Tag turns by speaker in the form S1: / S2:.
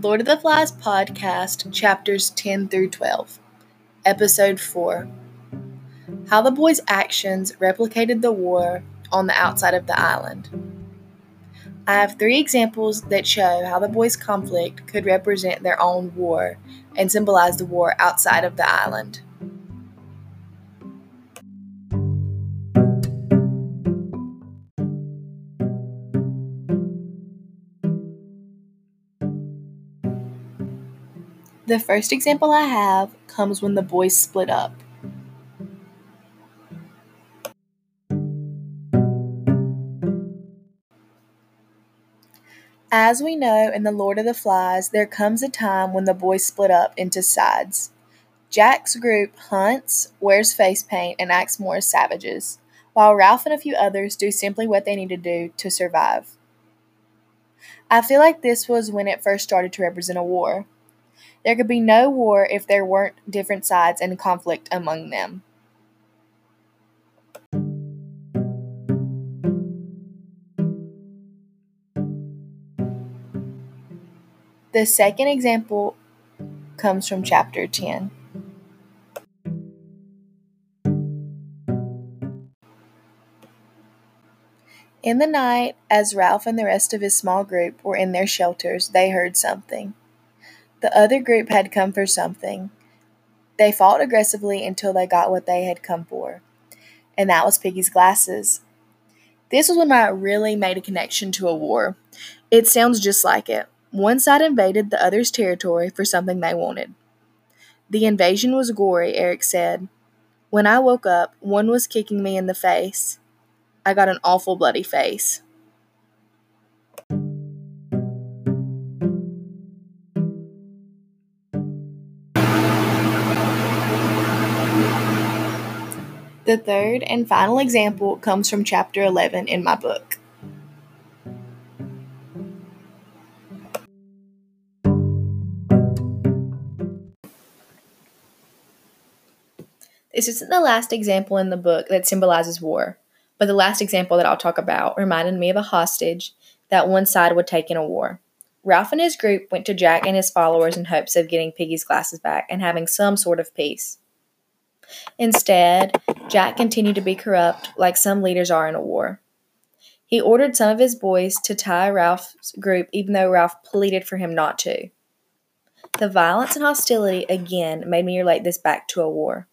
S1: Lord of the Flies podcast, chapters 10 through 12. Episode 4 How the boys' actions replicated the war on the outside of the island. I have three examples that show how the boys' conflict could represent their own war and symbolize the war outside of the island. The first example I have comes when the boys split up. As we know in The Lord of the Flies, there comes a time when the boys split up into sides. Jack's group hunts, wears face paint, and acts more as savages, while Ralph and a few others do simply what they need to do to survive. I feel like this was when it first started to represent a war. There could be no war if there weren't different sides and conflict among them. The second example comes from chapter 10. In the night, as Ralph and the rest of his small group were in their shelters, they heard something. The other group had come for something. They fought aggressively until they got what they had come for, and that was Piggy's glasses. This was when I really made a connection to a war. It sounds just like it. One side invaded the other's territory for something they wanted. The invasion was gory, Eric said. When I woke up, one was kicking me in the face. I got an awful bloody face. The third and final example comes from chapter 11 in my book. This isn't the last example in the book that symbolizes war, but the last example that I'll talk about reminded me of a hostage that one side would take in a war. Ralph and his group went to Jack and his followers in hopes of getting Piggy's glasses back and having some sort of peace. Instead, Jack continued to be corrupt like some leaders are in a war. He ordered some of his boys to tie Ralph's group, even though Ralph pleaded for him not to. The violence and hostility again made me relate this back to a war.